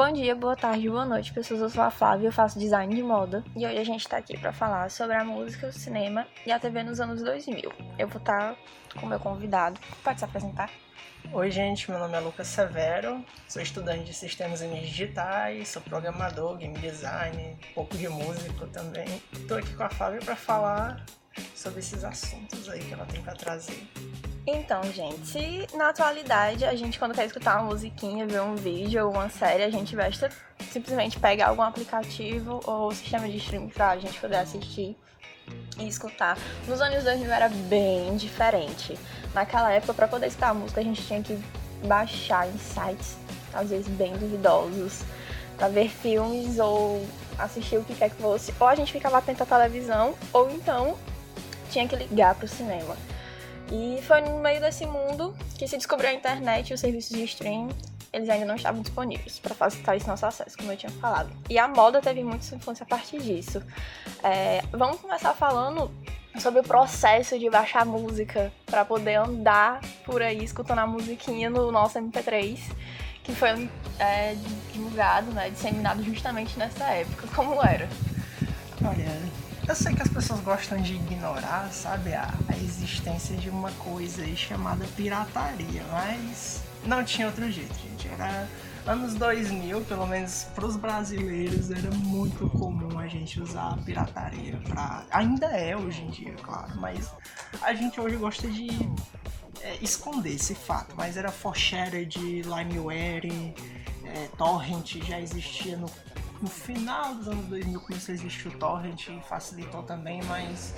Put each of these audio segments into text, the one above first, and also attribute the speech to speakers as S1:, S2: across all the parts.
S1: Bom dia, boa tarde, boa noite, pessoas. Eu sou a Flávia, eu faço design de moda. E hoje a gente tá aqui para falar sobre a música, o cinema e a TV nos anos 2000. Eu vou estar tá com meu convidado. Pode se apresentar?
S2: Oi, gente, meu nome é Lucas Severo, sou estudante de sistemas e mídias digitais, sou programador, game design, um pouco de músico também. Estou aqui com a Flávia para falar sobre esses assuntos aí que ela tem para trazer.
S1: Então, gente, na atualidade, a gente quando quer escutar uma musiquinha, ver um vídeo ou uma série, a gente basta simplesmente pegar algum aplicativo ou sistema de streaming pra gente poder assistir e escutar. Nos anos 2000 era bem diferente. Naquela época, para poder escutar a música, a gente tinha que baixar em sites, às vezes bem duvidosos, para ver filmes ou assistir o que quer que fosse. Ou a gente ficava atento à televisão, ou então tinha que ligar pro cinema. E foi no meio desse mundo que se descobriu a internet e os serviços de streaming. Eles ainda não estavam disponíveis para facilitar esse nosso acesso, como eu tinha falado. E a moda teve muita influência a partir disso. É, vamos começar falando sobre o processo de baixar música para poder andar por aí escutando a musiquinha no nosso MP3, que foi é, divulgado, né, disseminado justamente nessa época. Como era?
S2: Olha, eu sei que as pessoas gostam de ignorar, sabe, a, a existência de uma coisa chamada pirataria, mas não tinha outro jeito, gente. Era anos 2000, pelo menos para os brasileiros, era muito comum a gente usar a pirataria para ainda é hoje em dia, claro, mas a gente hoje gosta de é, esconder esse fato, mas era for share de LimeWare, é, torrent já existia no no final dos anos 2000 começou a existir o torrent e facilitou também, mas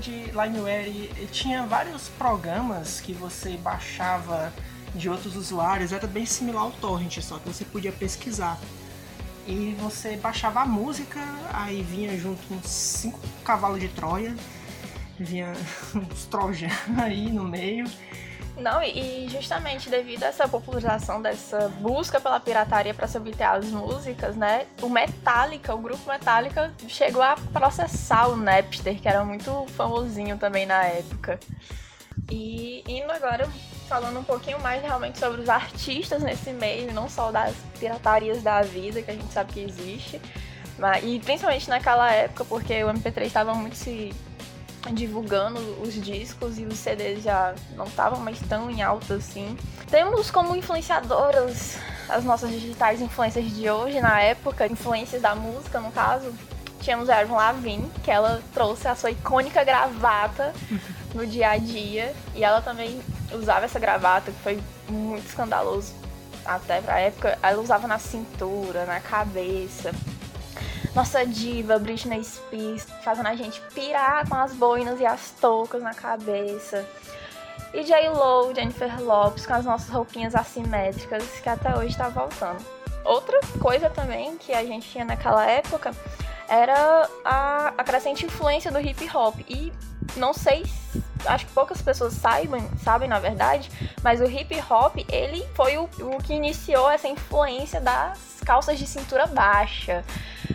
S2: de Lineware tinha vários programas que você baixava de outros usuários, era bem similar ao torrent, só que você podia pesquisar. E você baixava a música, aí vinha junto uns cinco cavalos de Troia, vinha uns trojanos aí no meio
S1: não, e justamente devido a essa popularização dessa busca pela pirataria para obter as músicas, né? O Metallica, o grupo Metallica, chegou a processar o Napster, que era muito famosinho também na época. E indo agora falando um pouquinho mais realmente sobre os artistas nesse meio, não só das piratarias da vida, que a gente sabe que existe, mas, e principalmente naquela época, porque o MP3 estava muito se divulgando os discos e os CDs já não estavam mais tão em alta assim. Temos como influenciadoras as nossas digitais influências de hoje, na época, influências da música, no caso. Tínhamos a Erwan Lavigne, que ela trouxe a sua icônica gravata no dia a dia. E ela também usava essa gravata, que foi muito escandaloso até pra época. Ela usava na cintura, na cabeça nossa diva Britney Spears, fazendo a gente pirar com as boinas e as toucas na cabeça. E J-Lo, Jennifer Lopes, com as nossas roupinhas assimétricas, que até hoje está voltando. Outra coisa também que a gente tinha naquela época era a, a crescente influência do hip hop. E não sei, acho que poucas pessoas saibam, sabem na verdade, mas o hip hop ele foi o, o que iniciou essa influência das calças de cintura baixa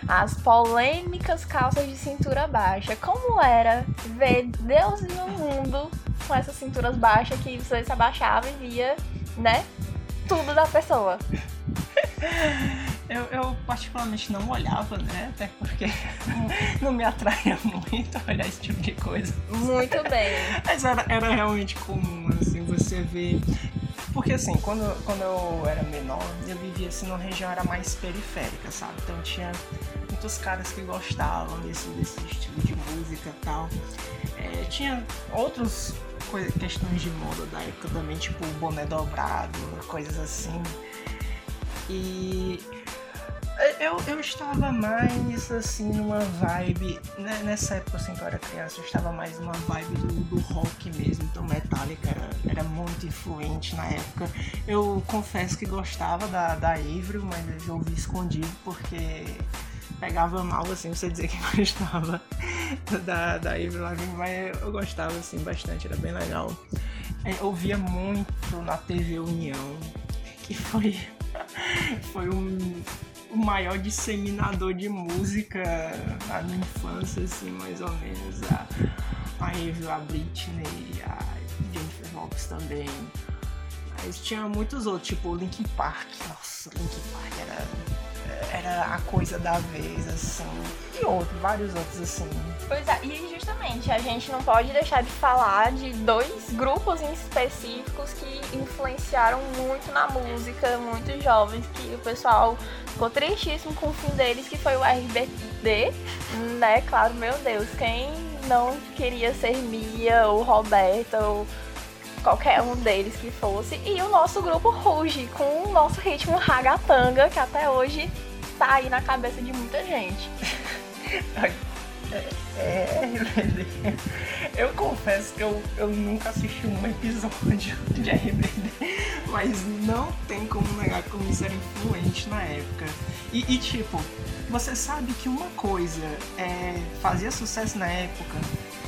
S1: as polêmicas calças de cintura baixa. Como era ver Deus no mundo com essas cinturas baixas que você se abaixava e via, né, tudo da pessoa.
S2: Eu, eu, particularmente não olhava, né? Até porque não me atraía muito olhar esse tipo de coisa.
S1: Muito bem.
S2: Mas era, era realmente comum, assim, você ver. Porque assim, quando, quando eu era menor, eu vivia assim numa região era mais periférica, sabe? Então tinha muitos caras que gostavam desse, desse estilo de música e tal. É, tinha outras questões de moda da época também, tipo boné dobrado, coisas assim. E eu, eu estava mais assim numa vibe. Né, nessa época assim que eu era criança, eu estava mais numa vibe do, do rock mesmo. Então Metallica era, era, muito influente na época. Eu confesso que gostava da, da Avril, mas eu ouvi escondido porque pegava mal, assim, você dizer que gostava da, da Avril Lavigne, mas eu gostava, assim, bastante, era bem legal. Eu é, ouvia muito na TV União, que foi, foi um, o maior disseminador de música na minha infância, assim, mais ou menos. A, a Avril, a Britney, a Jennifer Lopez também. Mas tinha muitos outros, tipo Linkin Park. Nossa, Linkin Park era, era a coisa da vez, assim. E outros, vários outros, assim.
S1: Pois é, e justamente a gente não pode deixar de falar de dois grupos em específicos que influenciaram muito na música, muitos jovens, que o pessoal ficou tristíssimo com o fim deles, que foi o RBD, né? Claro, meu Deus, quem não queria ser Mia ou Roberta ou qualquer um deles que fosse. E o nosso grupo Ruge, com o nosso ritmo ragatanga, que até hoje tá aí na cabeça de muita gente.
S2: É, RBD. Eu confesso que eu, eu nunca assisti um episódio de RBD, mas não tem como negar como isso era influente na época. E, e tipo, você sabe que uma coisa é, fazia sucesso na época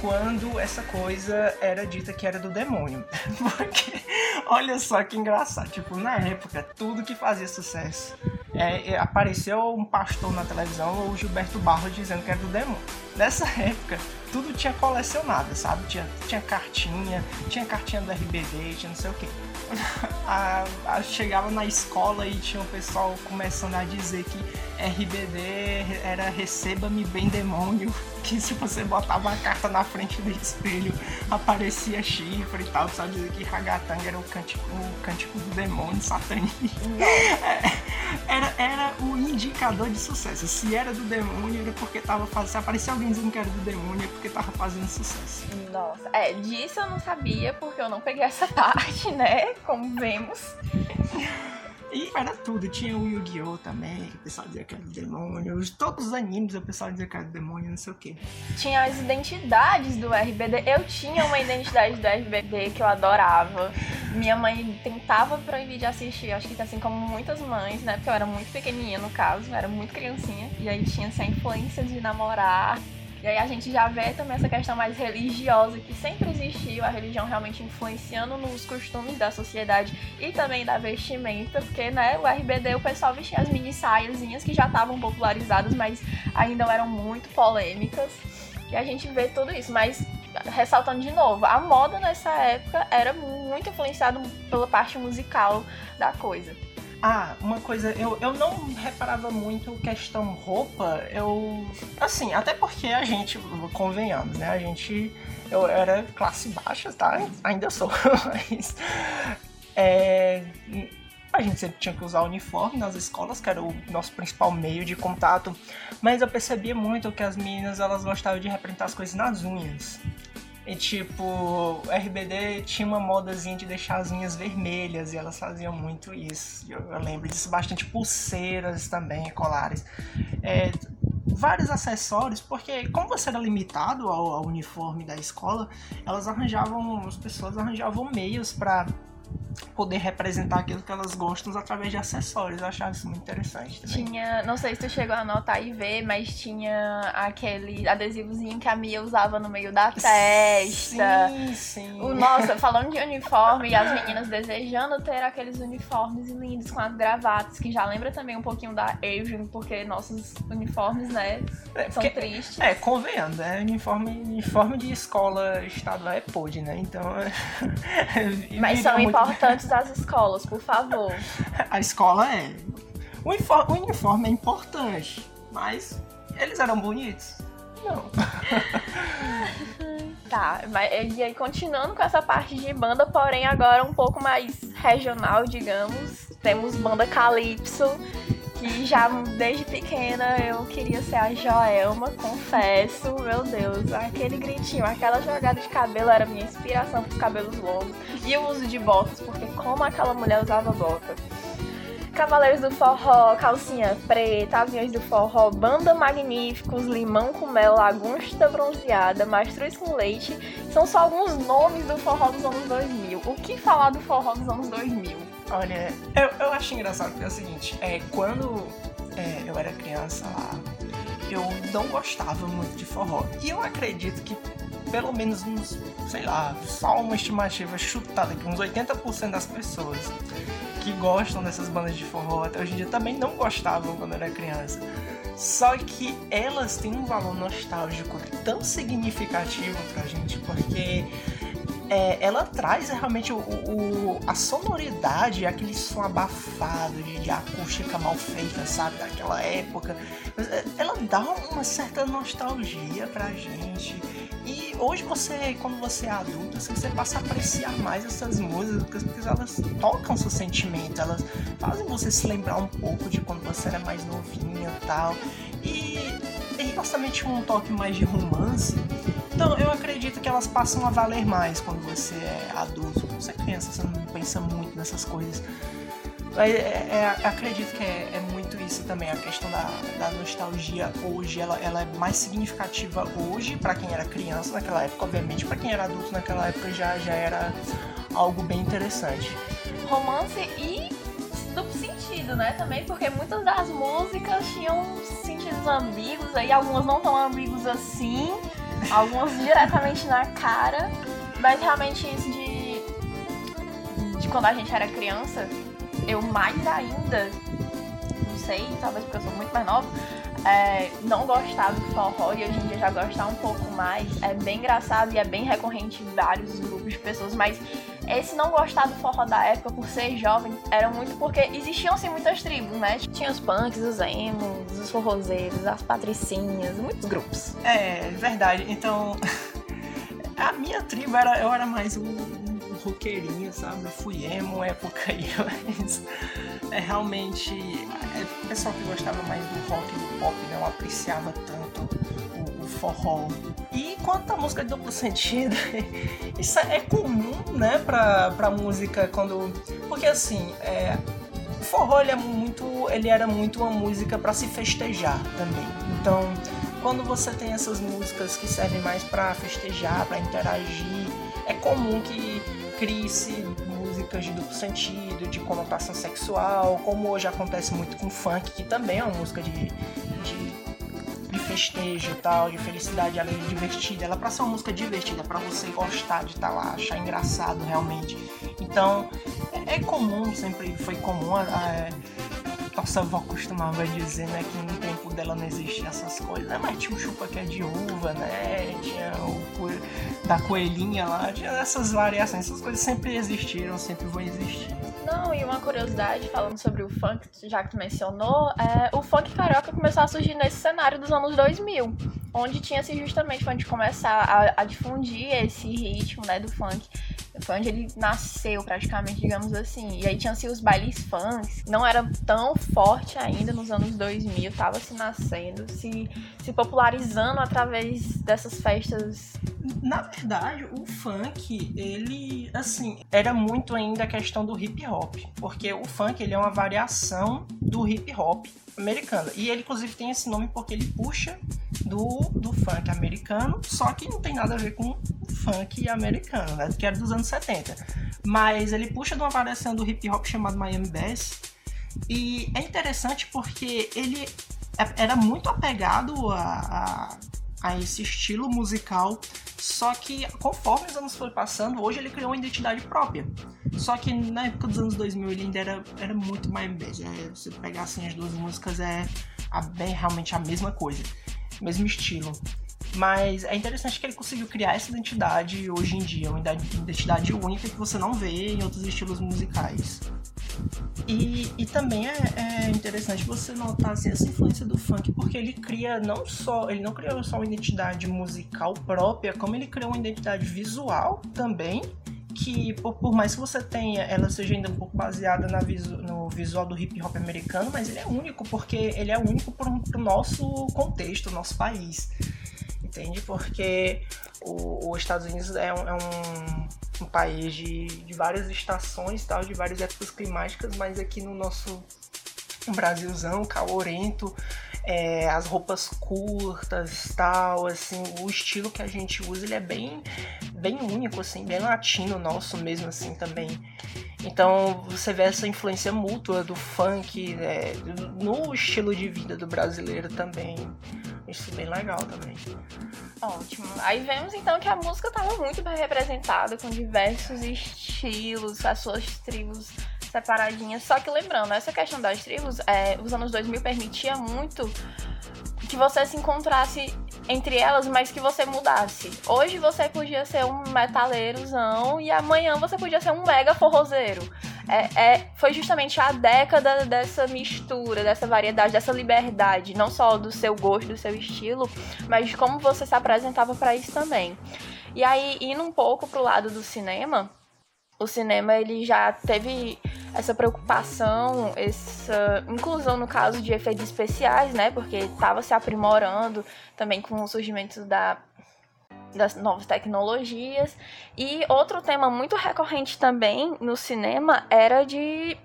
S2: quando essa coisa era dita que era do demônio. Porque, olha só que engraçado, tipo, na época, tudo que fazia sucesso. É, é, apareceu um pastor na televisão, ou Gilberto Barros, dizendo que era do demônio. Nessa época, tudo tinha colecionado, sabe? Tinha, tinha cartinha, tinha cartinha do RBD, tinha não sei o que. a, a, chegava na escola e tinha o pessoal começando a dizer que RBD era receba-me bem demônio, que se você botava a carta na frente do espelho aparecia chifre e tal, só dizer que Ragatanga era o cântico, o cântico do demônio satanista. É, era, era o indicador de sucesso. Se era do demônio, era porque tava fazendo. Se aparecia alguém dizendo que era do demônio, é porque tava fazendo sucesso.
S1: Nossa, é, disso eu não sabia, porque eu não peguei essa parte, né? Como vemos.
S2: E era tudo. Tinha o Yu-Gi-Oh! também, que o pessoal dizia que era do demônio. Todos os animes o pessoal dizia que era do demônio, não sei o quê.
S1: Tinha as identidades do RBD. Eu tinha uma identidade do RBD que eu adorava. Minha mãe tentava proibir de assistir, acho que assim como muitas mães, né? Porque eu era muito pequenininha no caso, era muito criancinha. E aí tinha essa influência de namorar e aí a gente já vê também essa questão mais religiosa que sempre existiu, a religião realmente influenciando nos costumes da sociedade e também da vestimenta, porque né, o RBD o pessoal vestia as mini saiazinhas que já estavam popularizadas, mas ainda eram muito polêmicas. E a gente vê tudo isso, mas ressaltando de novo, a moda nessa época era muito influenciada pela parte musical da coisa.
S2: Ah, uma coisa, eu, eu não reparava muito questão roupa, eu. Assim, até porque a gente, convenhamos, né? A gente. Eu era classe baixa, tá? Ainda sou, mas. É, a gente sempre tinha que usar uniforme nas escolas, que era o nosso principal meio de contato, mas eu percebia muito que as meninas elas gostavam de representar as coisas nas unhas. E tipo, RBD tinha uma modazinha de deixar as unhas vermelhas e elas faziam muito isso. Eu, eu lembro disso bastante, pulseiras também, colares. É, vários acessórios, porque como você era limitado ao, ao uniforme da escola, elas arranjavam, as pessoas arranjavam meios para poder representar aquilo que elas gostam através de acessórios. Eu achava isso muito interessante também.
S1: Tinha, não sei se tu chegou a anotar e ver, mas tinha aquele adesivozinho que a Mia usava no meio da testa.
S2: Sim, sim.
S1: O, nossa, falando de uniforme e as meninas desejando ter aqueles uniformes lindos com as gravatas, que já lembra também um pouquinho da Asian, porque nossos uniformes, né, é, são porque, tristes.
S2: É, convenhamos, né? Uniforme, uniforme de escola estadual é pod, né? Então.
S1: mas são. Importantes das escolas, por favor.
S2: A escola é. O uniforme, o uniforme é importante, mas eles eram bonitos? Não.
S1: tá, mas, e aí continuando com essa parte de banda, porém agora um pouco mais regional, digamos. Temos banda Calypso, que já desde pequena eu queria ser a Joelma, confesso, meu Deus, aquele gritinho, aquela jogada de cabelo era minha inspiração para os cabelos longos e o uso de botas, porque como aquela mulher usava bota. Cavaleiros do Forró, Calcinha Preta, Aviões do Forró, Banda Magníficos, Limão com Mel, Lagosta Bronzeada, Mastruz com Leite, são só alguns nomes do forró dos anos 2000. O que falar do forró dos anos 2000?
S2: Olha, eu, eu acho engraçado porque é o seguinte, é, quando é, eu era criança lá, eu não gostava muito de forró. E eu acredito que pelo menos uns, sei lá, só uma estimativa chutada que uns 80% das pessoas que gostam dessas bandas de forró até hoje em dia também não gostavam quando era criança. Só que elas têm um valor nostálgico tão significativo pra gente, porque é, ela traz realmente o, o, a sonoridade, aquele som abafado de, de, acústica mal feita, sabe, daquela época. É, ela dá uma certa nostalgia pra gente. E hoje você, quando você é adulto, assim, você passa a apreciar mais essas músicas porque elas tocam seu sentimento, elas fazem você se lembrar um pouco de quando você era mais novinha e tal. E, e justamente um toque mais de romance então, eu acredito que elas passam a valer mais quando você é adulto. Quando você é criança, você não pensa muito nessas coisas. Mas é, é, acredito que é, é, muito isso também, a questão da, da nostalgia hoje, ela, ela, é mais significativa hoje para quem era criança naquela época, obviamente, para quem era adulto naquela época já, já era algo bem interessante.
S1: Romance e duplo sentido, né? Também porque muitas das músicas tinham sentidos ambíguos, aí algumas não tão ambíguos assim algumas diretamente na cara, mas realmente isso de, de quando a gente era criança, eu mais ainda, não sei, talvez porque eu sou muito mais nova, é, não gostar do forró e hoje em dia já gostar um pouco mais. É bem engraçado e é bem recorrente em vários grupos de pessoas, mas esse não gostar do forró da época por ser jovem era muito porque existiam assim muitas tribos, né? Tinha os punks, os emos, os forrozeiros, as patricinhas, muitos grupos.
S2: É, verdade. Então, a minha tribo era eu era mais um, roqueirinho, sabe? Fui emo época aí, mas é realmente é, o pessoal que gostava mais do rock e do pop não apreciava tanto o, o forró. E quanto à música de duplo sentido, isso é comum, né, pra, pra música quando. Porque assim, é, o forró ele é muito. ele era muito uma música para se festejar também. Então, quando você tem essas músicas que servem mais para festejar, para interagir, é comum que crie-se músicas de duplo sentido, de conotação sexual, como hoje acontece muito com funk, que também é uma música de, de, de festejo tal, de felicidade, ela é divertida. Ela é pra ser uma música divertida, para você gostar de estar tá lá, achar engraçado realmente. Então, é, é comum, sempre foi comum. É, nossa avó costumava dizer, né, que no tempo dela não existiam essas coisas, né? Mas tinha o chupa que é de uva, né? Tinha o da coelhinha lá, tinha essas variações, essas coisas sempre existiram, sempre vão existir.
S1: Não, e uma curiosidade, falando sobre o funk, já que tu mencionou, é, o funk carioca começou a surgir nesse cenário dos anos 2000, onde tinha-se justamente onde começar a, a difundir esse ritmo, né, do funk. Foi onde ele nasceu, praticamente, digamos assim. E aí tinham-se os bailes funk, não era tão forte ainda nos anos 2000, tava se nascendo, se, se popularizando através dessas festas.
S2: Na verdade, o funk, ele, assim, era muito ainda a questão do hip hop, porque o funk, ele é uma variação do hip hop americano. E ele, inclusive, tem esse nome porque ele puxa do, do funk americano, só que não tem nada a ver com funk americano, né? Que era dos anos 70. Mas ele puxa de uma variação do hip hop chamado Miami Bass. E é interessante porque ele é, era muito apegado a, a, a esse estilo musical, só que conforme os anos foram passando, hoje ele criou uma identidade própria. Só que na época dos anos 2000 ele ainda era, era muito mais bass. É, você pegar assim as duas músicas é, a, bem realmente a mesma coisa, mesmo estilo. Mas é interessante que ele conseguiu criar essa identidade hoje em dia, uma identidade única que você não vê em outros estilos musicais. E, e também é, é, interessante você notar assim, essa influência do funk, porque ele cria não só, ele não criou só uma identidade musical própria, como ele criou uma identidade visual também, que por, por, mais que você tenha, ela seja ainda um pouco baseada na visu, no visual do hip hop americano, mas ele é único, porque ele é único para o nosso contexto, nosso país entende? Porque os Estados Unidos é um, é um, um país de, de, várias estações, tal, de várias épocas climáticas, mas aqui no nosso Brasilzão, calorento, é, as roupas curtas, tal, assim, o estilo que a gente usa, ele é bem, bem único, assim, bem latino nosso mesmo, assim, também. Então você vê essa influência mútua do funk é, no estilo de vida do brasileiro também. Isso é bem legal também.
S1: Ótimo. Aí vemos então que a música estava muito bem representada, com diversos estilos, as suas tribos separadinhas. Só que lembrando, essa questão das tribos, é, os anos 2000 permitia muito que você se encontrasse entre elas, mas que você mudasse. Hoje você podia ser um metaleirozão e amanhã você podia ser um mega forrozeiro. É, é, foi justamente a década dessa mistura, dessa variedade, dessa liberdade, não só do seu gosto, do seu estilo, mas de como você se apresentava para isso também. E aí, indo um pouco pro lado do cinema, o cinema ele já teve essa preocupação, essa inclusão no caso de efeitos especiais, né? Porque estava se aprimorando também com o surgimento da, das novas tecnologias. E outro tema muito recorrente também no cinema era de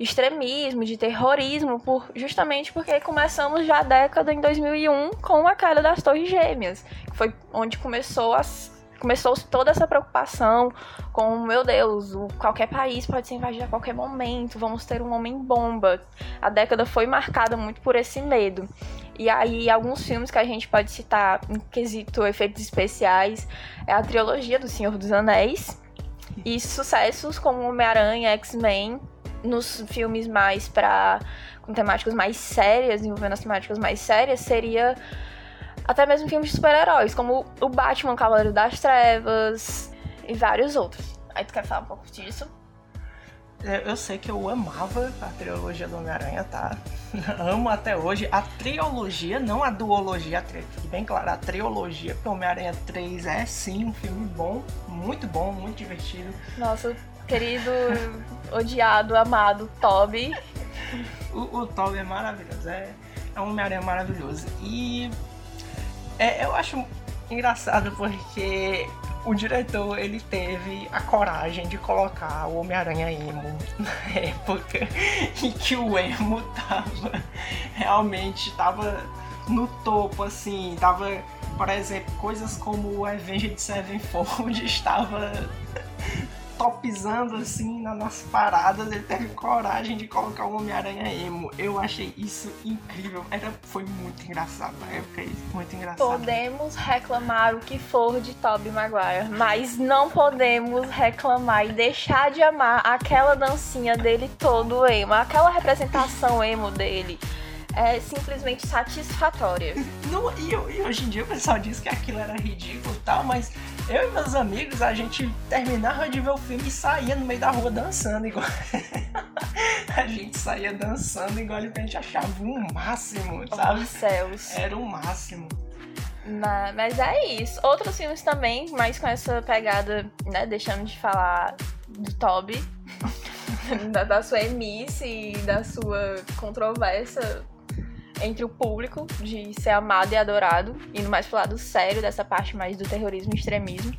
S1: extremismo, de terrorismo, por, justamente porque começamos já a década em 2001 com a queda das Torres Gêmeas, que foi onde começou as começou toda essa preocupação com, meu Deus, qualquer país pode ser invadido a qualquer momento, vamos ter um homem bomba. A década foi marcada muito por esse medo. E aí, alguns filmes que a gente pode citar em quesito efeitos especiais é a trilogia do Senhor dos Anéis e sucessos como Homem-Aranha, X-Men, nos filmes mais para com temáticas mais sérias, envolvendo as temáticas mais sérias, seria até mesmo filmes de super-heróis, como o Batman Cavaleiro das Trevas e vários outros. Aí tu quer falar um pouco disso?
S2: É, eu sei que eu amava a trilogia do Homem-Aranha, tá? Amo até hoje. A trilogia, não a duologia, a tri... bem claro, a trilogia, porque Homem-Aranha 3 é sim um filme bom, muito bom, muito divertido.
S1: Nossa, querido, odiado, amado Toby.
S2: O, o Toby é maravilhoso, é, é um Homem-Aranha maravilhoso. E é, eu acho engraçado porque o diretor ele teve a coragem de colocar o Homem-Aranha emo na época em que o emo tava realmente tava no topo assim, tava, por exemplo, coisas como o Avenged Sevenfold estava topzando assim nas paradas, ele teve coragem de colocar o Homem-Aranha emo. Eu achei isso incrível. Era, foi muito engraçado na época, muito engraçado.
S1: Podemos reclamar o que for de Tobey Maguire, mas não podemos reclamar e deixar de amar aquela dancinha dele todo emo, aquela representação emo dele é simplesmente satisfatória.
S2: Não, e, e, hoje em dia o pessoal diz que aquilo era ridículo e tal, mas eu e meus amigos, a gente terminava de ver o filme e saía no meio da rua dançando igual. a gente saía dançando igual a gente achava um máximo, sabe?
S1: Oh, céus.
S2: Era o máximo.
S1: Mas, mas é isso. Outros filmes também, mas com essa pegada, né? Deixando de falar do Toby, da, da sua emice e da sua controvérsia entre o público de ser amado e adorado, indo mais pro lado sério dessa parte mais do terrorismo e extremismo.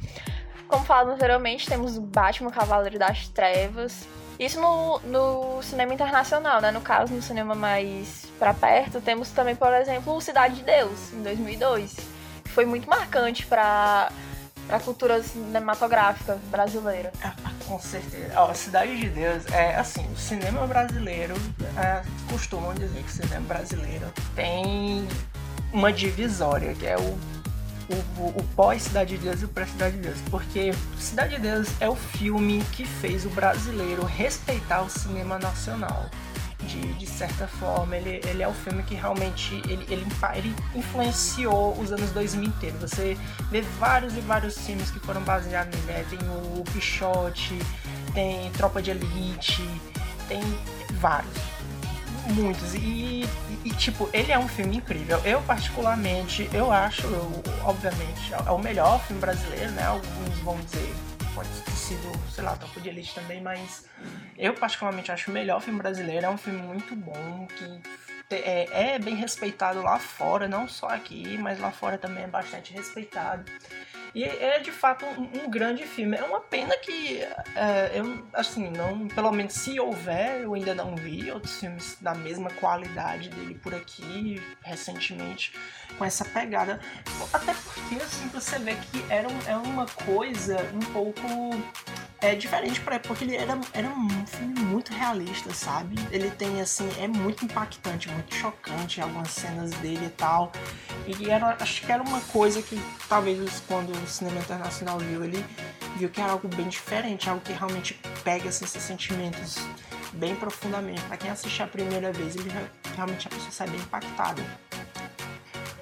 S1: Como falado anteriormente, temos Batman Cavaleiro das Trevas. Isso no, no cinema internacional, né? No caso, no cinema mais para perto, temos também, por exemplo, Cidade de Deus, em 2002. Que foi muito marcante para a cultura cinematográfica brasileira.
S2: Ah, com certeza. Ó, Cidade de Deus é assim, o cinema brasileiro é, costumam dizer que o cinema brasileiro tem uma divisória, que é o, o, o pós-Cidade de Deus e o pré-Cidade de Deus. Porque Cidade de Deus é o filme que fez o brasileiro respeitar o cinema nacional de, de certa forma. Ele, ele é o filme que realmente ele, ele, ele influenciou os anos 2000 inteiro. Você vê vários e vários filmes que foram baseados nele. Né? Tem o Pichote, tem Tropa de Elite, tem vários. Muitos. E, e, tipo, ele é um filme incrível. Eu, particularmente, eu acho, eu, obviamente, é o melhor filme brasileiro, né? Alguns vão dizer pode ter sido, sei lá, Topo de Elite também, mas eu particularmente acho o melhor filme brasileiro. É um filme muito bom, que é, é bem respeitado lá fora, não só aqui, mas lá fora também é bastante respeitado. E é de fato um, um grande filme. É uma pena que é, eu, assim, não, pelo menos se houver, eu ainda não vi outros filmes da mesma qualidade dele por aqui recentemente com essa pegada. Até porque assim você vê que era, um, era uma coisa um pouco é diferente para porque ele era, era um filme muito realista, sabe? Ele tem assim, é muito impactante, muito chocante algumas cenas dele e tal. E era, acho que era uma coisa que talvez quando o cinema internacional viu, ele viu que era algo bem diferente, algo que realmente pega assim, esses sentimentos bem profundamente. Para quem assiste a primeira vez, ele realmente a pessoa sai bem impactada.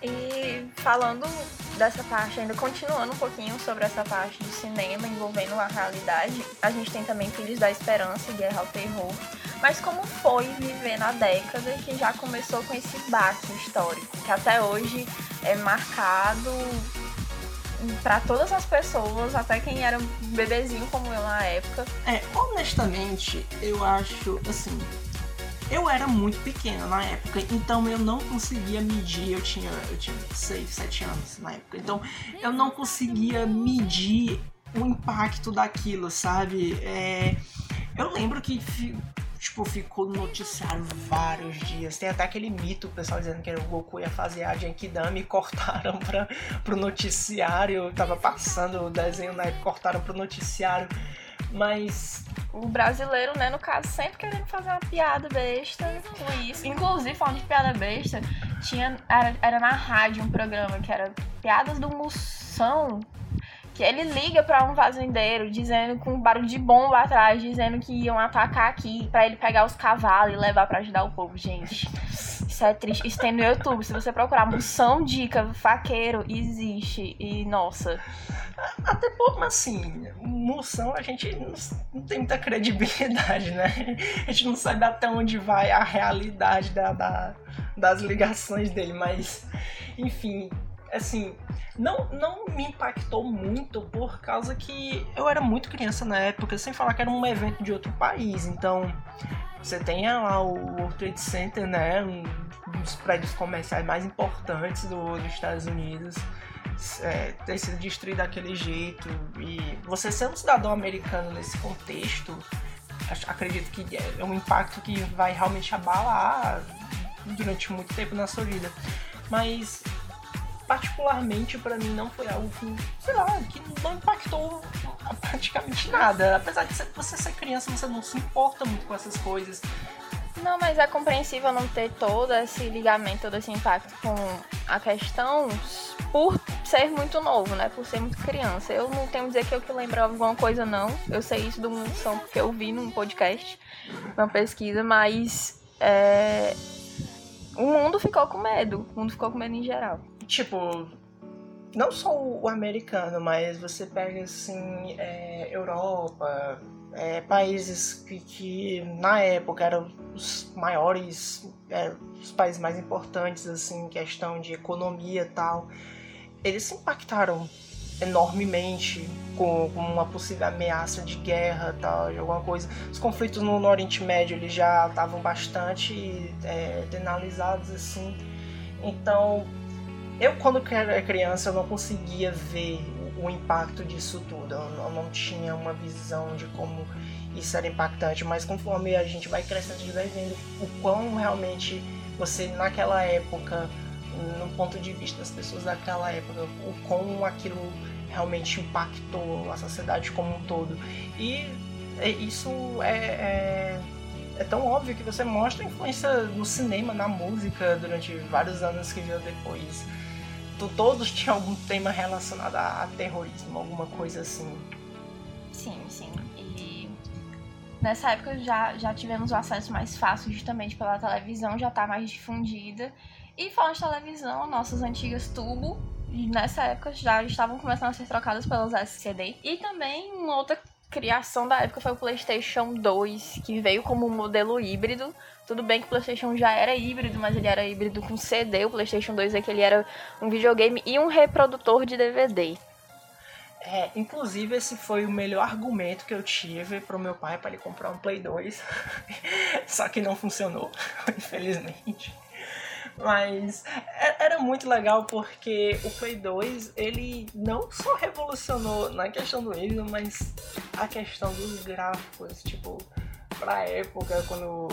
S1: E falando dessa parte, ainda continuando um pouquinho sobre essa parte do cinema envolvendo a realidade, a gente tem também Filhos da Esperança e Guerra ao Terror. Mas como foi viver na década que já começou com esse baque histórico, que até hoje é marcado para todas as pessoas, até quem era bebezinho como eu na época.
S2: É, honestamente, eu acho assim, eu era muito pequena na época, então eu não conseguia medir. Eu tinha, eu tinha 6, 7 anos na época, então eu não conseguia medir o impacto daquilo, sabe? É, eu lembro que tipo, ficou no noticiário vários dias. Tem até aquele mito, o pessoal dizendo que o Goku ia fazer a Genkidama e cortaram pra, pro noticiário. Tava passando o desenho na época, cortaram pro noticiário. Mas
S1: o brasileiro, né, no caso, sempre querendo fazer uma piada besta com isso. Inclusive, falando de piada besta, tinha, era, era na rádio um programa que era Piadas do Moção, que ele liga para um fazendeiro dizendo com um barulho de bomba atrás, dizendo que iam atacar aqui para ele pegar os cavalos e levar para ajudar o povo, gente. Isso é triste. Isso tem no YouTube. Se você procurar moção dica faqueiro, existe. E nossa.
S2: Até por, assim, moção a gente não, tem muita credibilidade, né? A gente não sabe até onde vai a realidade da, da das ligações dele, mas enfim, assim, não, não me impactou muito por causa que eu era muito criança na época, sem falar que era um evento de outro país. Então, você tem lá o World Trade Center, né? Um dos prédios comerciais mais importantes do, dos Estados Unidos. É, ter sido destruído daquele jeito e você ser um cidadão americano nesse contexto acredito que é um impacto que vai realmente abalar durante muito tempo na sua vida mas particularmente para mim não foi algo que, sei lá, que não impactou praticamente nada. Apesar de você ser criança, você não se importa muito com essas coisas.
S1: Não, mas é compreensível não ter todo esse ligamento, todo esse impacto com a questão por ser muito novo, né? Por ser muito criança. Eu não tenho que dizer que eu que lembro alguma coisa, não. Eu sei isso do Munção porque eu vi num podcast, numa pesquisa, mas é... o mundo ficou com medo. O mundo ficou com medo em geral
S2: tipo, não só o americano, mas você pega assim, é, Europa, é, países que, que, na época eram os maiores, é, os países mais importantes assim, em questão de economia e tal, eles se impactaram enormemente com, com, uma possível ameaça de guerra tal, de alguma coisa. Os conflitos no, no Oriente Médio eles já estavam bastante é, denalizados assim. Então eu, quando era criança, eu não conseguia ver o, impacto disso tudo. Eu, não tinha uma visão de como isso era impactante, mas conforme a gente vai crescendo, a gente vai vendo o quão realmente você, naquela época, no ponto de vista das pessoas daquela época, o quão aquilo realmente impactou a sociedade como um todo. E isso é, é, é, tão óbvio que você mostra a influência no cinema, na música, durante vários anos que veio depois todos tinham algum tema relacionado a, terrorismo, alguma coisa assim.
S1: Sim, sim. E nessa época já, já tivemos o acesso mais fácil justamente pela televisão, já tá mais difundida. E falando de televisão, nossas antigas tubo, nessa época já estavam começando a ser trocadas pelas SCD. E também uma outra criação da época foi o PlayStation 2, que veio como um modelo híbrido. Tudo bem que o PlayStation já era híbrido, mas ele era híbrido com CD. O PlayStation 2 é que ele era um videogame e um reprodutor de DVD.
S2: É, inclusive esse foi o melhor argumento que eu tive pro meu pai para ele comprar um Play 2. Só que não funcionou, infelizmente. Mas é, era muito legal porque o Play 2 ele não só revolucionou na questão do híbrido, mas a questão dos gráficos, tipo, pra época, quando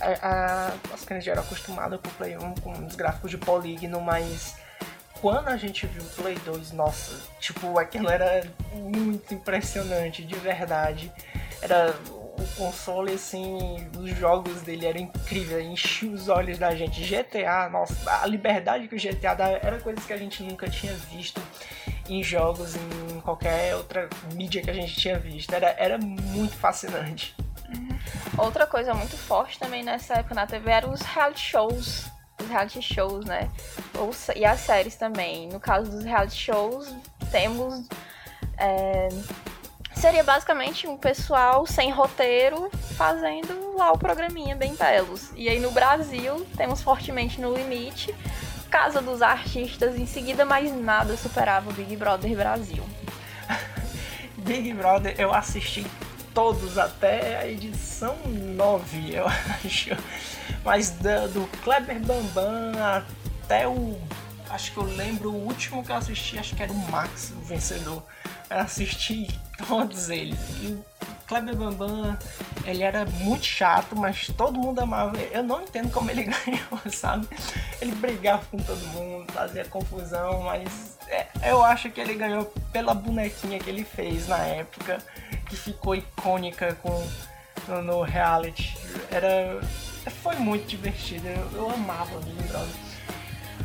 S2: a, a, as crianças já eram acostumadas com o Play 1 com os gráficos de polígono, mas quando a gente viu o Play 2, nossa, tipo, aquilo era muito impressionante, de verdade. Era o console, assim, os jogos dele eram incríveis, enchia os olhos da gente. GTA, nossa, a liberdade que o GTA dá era coisas que a gente nunca tinha visto em jogos, em qualquer outra mídia que a gente tinha visto. Era, era muito fascinante.
S1: Outra coisa muito forte também nessa época na TV eram os reality shows. os reality shows, né? E as séries também. No caso dos reality shows, temos. É, seria basicamente um pessoal sem roteiro fazendo lá o programinha bem belos. E aí no Brasil, temos Fortemente no Limite, Casa dos Artistas, em seguida mais nada superava o Big Brother Brasil.
S2: Big Brother eu assisti todos até a edição 9, eu acho. Mas do, do Kleber Bambam até o. Acho que eu lembro o último que eu assisti, acho que era o Max, o vencedor. Assisti todos eles. E o Kleber Bambam, ele era muito chato, mas todo mundo amava ele. Eu não entendo como ele ganhou, sabe? Ele brigava com todo mundo, fazia confusão, mas é, eu acho que ele ganhou pela bonequinha que ele fez na época, que ficou icônica com, no, no reality. Era, foi muito divertido, eu, eu amava o Big Brother.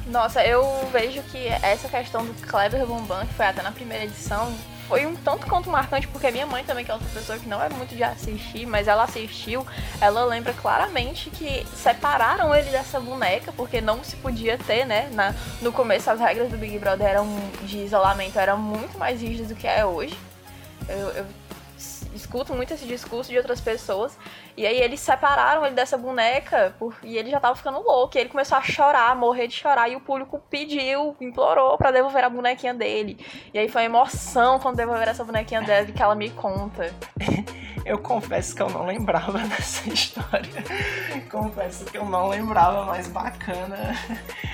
S1: Nossa, eu vejo que essa questão do Kleber Bambam, que foi até na primeira edição, foi um tanto quanto marcante, porque minha mãe também, que é outra pessoa que não é muito de assistir, mas ela assistiu, ela lembra claramente que separaram ele dessa boneca, porque não se podia ter, né? Na, no começo as regras do Big Brother eram, de isolamento eram muito mais rígidas do que é hoje. Eu, eu escuto muito esse discurso de outras pessoas. E aí eles separaram ele dessa boneca por... e ele já tava ficando louco. E ele começou a chorar, morrer de chorar. E o público pediu, implorou para devolver a bonequinha dele. E aí foi uma emoção quando devolver essa bonequinha dele que ela me conta.
S2: Eu confesso que eu não lembrava dessa história. confesso que eu não lembrava, mas bacana.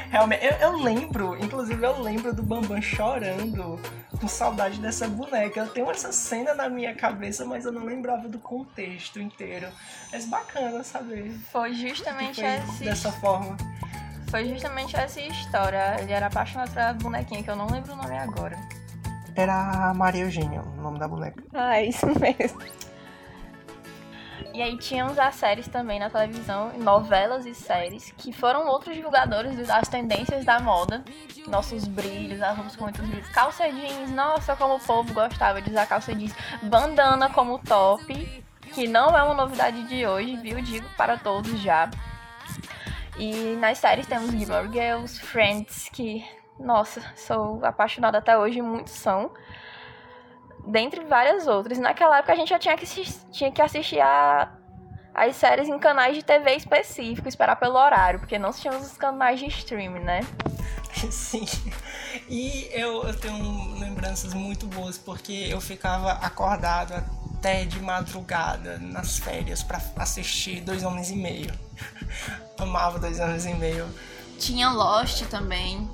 S2: Realmente, eu, eu lembro, inclusive eu lembro do Bambam chorando com saudade dessa boneca. Eu tenho essa cena na minha cabeça, mas eu não lembrava do contexto inteiro. Mas bacana saber.
S1: Foi justamente essa.
S2: Dessa forma.
S1: Foi justamente essa história. Ele era apaixonado pela bonequinha, que eu não lembro o nome agora.
S2: Era a Maria Eugênia, o nome da boneca.
S1: Ah, isso mesmo. E aí tínhamos as séries também na televisão, novelas e séries, que foram outros divulgadores das tendências da moda. Nossos brilhos, as roupas com muitos brilhos. Calça jeans, nossa, como o povo gostava de usar calça jeans. Bandana como top, que não é uma novidade de hoje, viu? Digo para todos já. E nas séries temos Gilmore Girls, Friends, que, nossa, sou apaixonada até hoje, muitos são dentre várias outras. Naquela época a gente já tinha que, tinha que assistir a, as séries em canais de TV específicos, esperar pelo horário, porque não tínhamos os canais de streaming, né?
S2: Sim. E eu, eu tenho lembranças muito boas, porque eu ficava acordado até de madrugada nas férias para assistir Dois Homens e Meio. Amava Dois Homens e Meio.
S1: Tinha Lost também.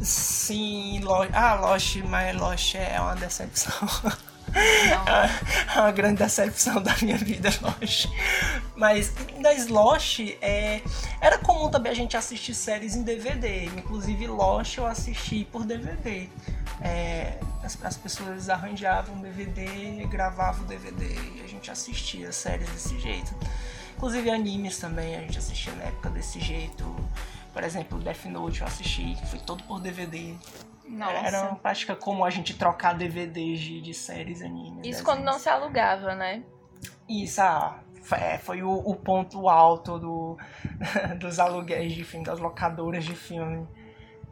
S2: Sim, Lost. Ah, Lost, mas Lost é uma decepção. É uma grande decepção da minha vida, Lost. Mas das Lost, é, era comum também a gente assistir séries em DVD. Inclusive, Lost eu assisti por DVD. É, as, as, pessoas arranjavam DVD, gravavam DVD e a gente assistia séries desse jeito. Inclusive, animes também a gente assistia na época desse jeito. Por exemplo, Death Note eu assisti, foi todo por DVD. Nossa. Era uma prática como a gente trocar DVDs de, de séries animes.
S1: Isso quando não se alugava, né?
S2: Isso, ah, é, foi o, o, ponto alto do, dos aluguéis de filme, das locadoras de filme.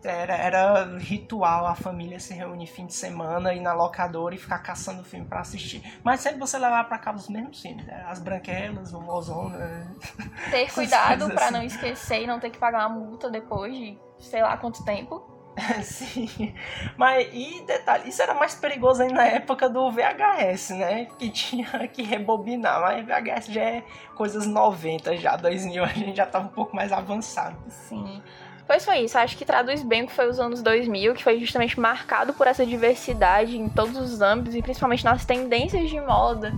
S2: Era, era ritual a família se reunir fim de semana, ir na locadora e ficar caçando filme para assistir. Mas sempre você levava para casa os mesmos filmes, né? As branquelas, o Mozona.
S1: Ter cuidado para assim. não esquecer e não ter que pagar uma multa depois de sei lá quanto tempo.
S2: Sim, mas e detalhe, isso era mais perigoso ainda na época do VHS, né? Que tinha que rebobinar, mas VHS já é coisas 90 já, 2000 a gente já tava um pouco mais avançado.
S1: Sim. Pois foi isso, acho que traduz bem que foi os anos 2000, que foi justamente marcado por essa diversidade em todos os âmbitos e principalmente nas tendências de moda,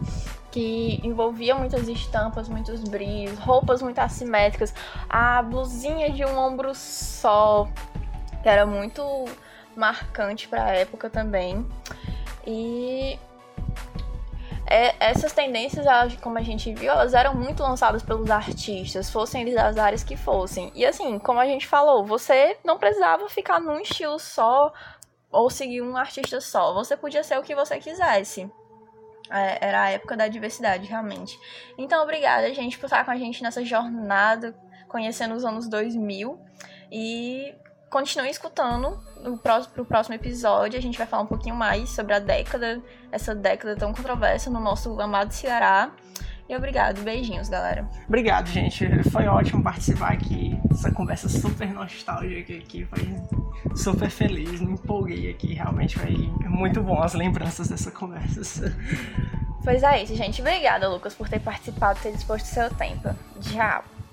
S1: que envolvia muitas estampas, muitos brilhos, roupas muito assimétricas, a blusinha de um ombro só, que era muito marcante para a época também. E é, essas tendências, como a gente viu, elas eram muito lançadas pelos artistas, fossem eles das áreas que fossem. E assim, como a gente falou, você não precisava ficar num estilo só ou seguir um artista só. Você podia ser o que você quisesse. É, era a época da diversidade, realmente. Então, obrigada, gente, por estar com a gente nessa jornada conhecendo os anos 2000 e continuem escutando no próximo, pro próximo episódio. A gente vai falar um pouquinho mais sobre a década, essa década tão controversa no nosso amado Ceará. E obrigado, beijinhos, galera.
S2: Obrigado, gente. Foi ótimo participar aqui. Essa conversa super nostálgica aqui. Foi super feliz. Me empolguei aqui. Realmente foi muito bom as lembranças dessa conversa.
S1: Pois é isso, gente. Obrigada, Lucas, por ter participado, ter disposto seu tempo. Tchau.